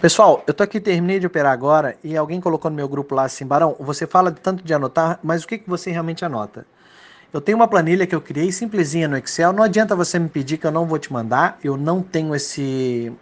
Pessoal, eu tô aqui, terminei de operar agora e alguém colocou no meu grupo lá assim, Barão, você fala tanto de anotar, mas o que, que você realmente anota? Eu tenho uma planilha que eu criei simplesinha no Excel, não adianta você me pedir que eu não vou te mandar, eu não tenho esse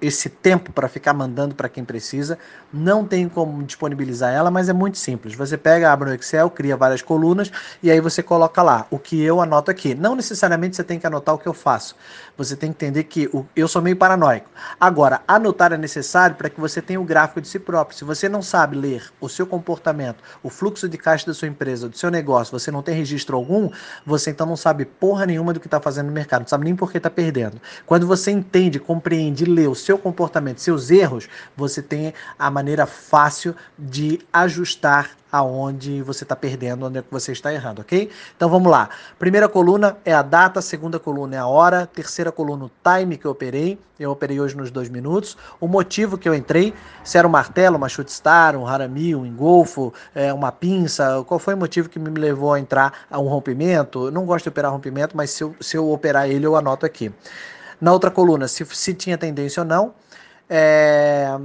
esse tempo para ficar mandando para quem precisa. Não tem como disponibilizar ela, mas é muito simples. Você pega, abre no Excel, cria várias colunas e aí você coloca lá o que eu anoto aqui. Não necessariamente você tem que anotar o que eu faço. Você tem que entender que eu sou meio paranoico. Agora, anotar é necessário para que você tenha o gráfico de si próprio. Se você não sabe ler o seu comportamento, o fluxo de caixa da sua empresa, do seu negócio, você não tem registro algum, você então não sabe porra nenhuma do que está fazendo no mercado, não sabe nem por que está perdendo. Quando você entende, compreende, lê o seu seu comportamento, seus erros, você tem a maneira fácil de ajustar aonde você está perdendo, onde é você está errando, ok? Então vamos lá. Primeira coluna é a data, segunda coluna é a hora, terceira coluna o time que eu operei. Eu operei hoje nos dois minutos. O motivo que eu entrei, se era um martelo, uma chute star, um harami, um engolfo, é, uma pinça, qual foi o motivo que me levou a entrar a um rompimento? Eu não gosto de operar rompimento, mas se eu, se eu operar ele, eu anoto aqui. Na outra coluna, se, se tinha tendência ou não. É,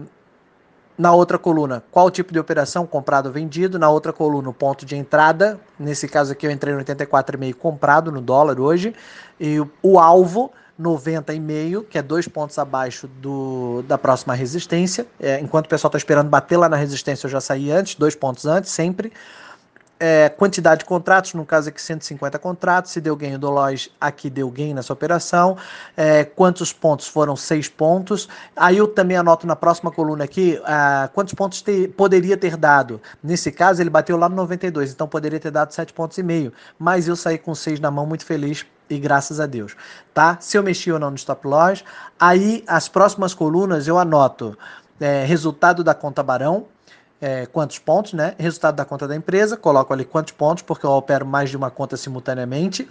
na outra coluna, qual tipo de operação, comprado ou vendido. Na outra coluna, o ponto de entrada. Nesse caso aqui, eu entrei no 84,5 comprado no dólar hoje. E o, o alvo, 90,5, que é dois pontos abaixo do, da próxima resistência. É, enquanto o pessoal está esperando bater lá na resistência, eu já saí antes, dois pontos antes, sempre é, quantidade de contratos, no caso aqui 150 contratos, se deu ganho do loja, aqui deu ganho nessa operação, é, quantos pontos foram? Seis pontos. Aí eu também anoto na próxima coluna aqui ah, quantos pontos te, poderia ter dado. Nesse caso, ele bateu lá no 92, então poderia ter dado sete pontos e meio, mas eu saí com seis na mão, muito feliz e graças a Deus, tá? Se eu mexi ou não no stop loss, aí as próximas colunas eu anoto é, resultado da conta Barão, é, quantos pontos, né? Resultado da conta da empresa, coloco ali quantos pontos, porque eu opero mais de uma conta simultaneamente.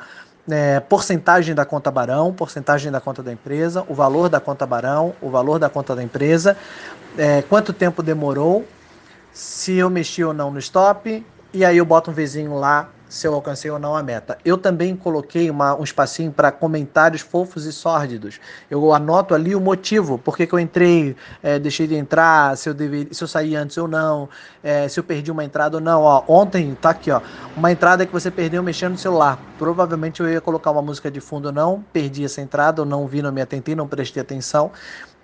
É, porcentagem da conta Barão, porcentagem da conta da empresa, o valor da conta Barão, o valor da conta da empresa, é, quanto tempo demorou, se eu mexi ou não no stop, e aí eu boto um vizinho lá se eu alcancei ou não a meta. Eu também coloquei uma, um espacinho para comentários fofos e sórdidos. Eu anoto ali o motivo, por que, eu entrei, é, deixei de entrar, se eu, deveria, se eu saí antes ou não, é, se eu perdi uma entrada ou não. Ó, ontem, tá aqui, ó, uma entrada que você perdeu mexendo no celular. Provavelmente eu ia colocar uma música de fundo ou não, perdi essa entrada, ou não vi, não me atentei, não prestei atenção,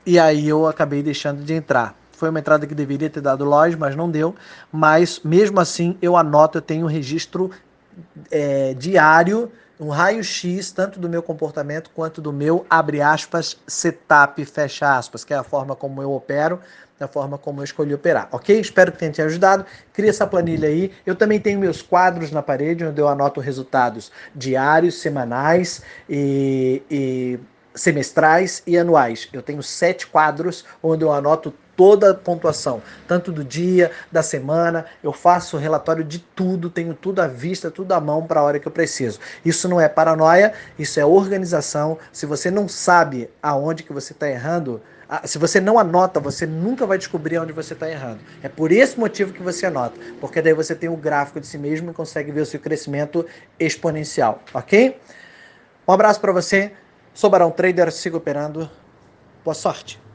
e aí eu acabei deixando de entrar foi uma entrada que deveria ter dado loja, mas não deu. Mas mesmo assim, eu anoto, eu tenho um registro é, diário, um raio-x tanto do meu comportamento quanto do meu, abre aspas, setup, fecha aspas, que é a forma como eu opero, da forma como eu escolhi operar, ok? Espero que tenha te ajudado. Cria essa planilha aí. Eu também tenho meus quadros na parede, onde eu anoto resultados diários, semanais e, e semestrais e anuais. Eu tenho sete quadros onde eu anoto toda a pontuação, tanto do dia, da semana, eu faço relatório de tudo, tenho tudo à vista, tudo à mão para a hora que eu preciso. Isso não é paranoia, isso é organização. Se você não sabe aonde que você está errando, se você não anota, você nunca vai descobrir onde você está errando. É por esse motivo que você anota, porque daí você tem o gráfico de si mesmo e consegue ver o seu crescimento exponencial, ok? Um abraço para você, sou Barão Trader, siga operando, boa sorte!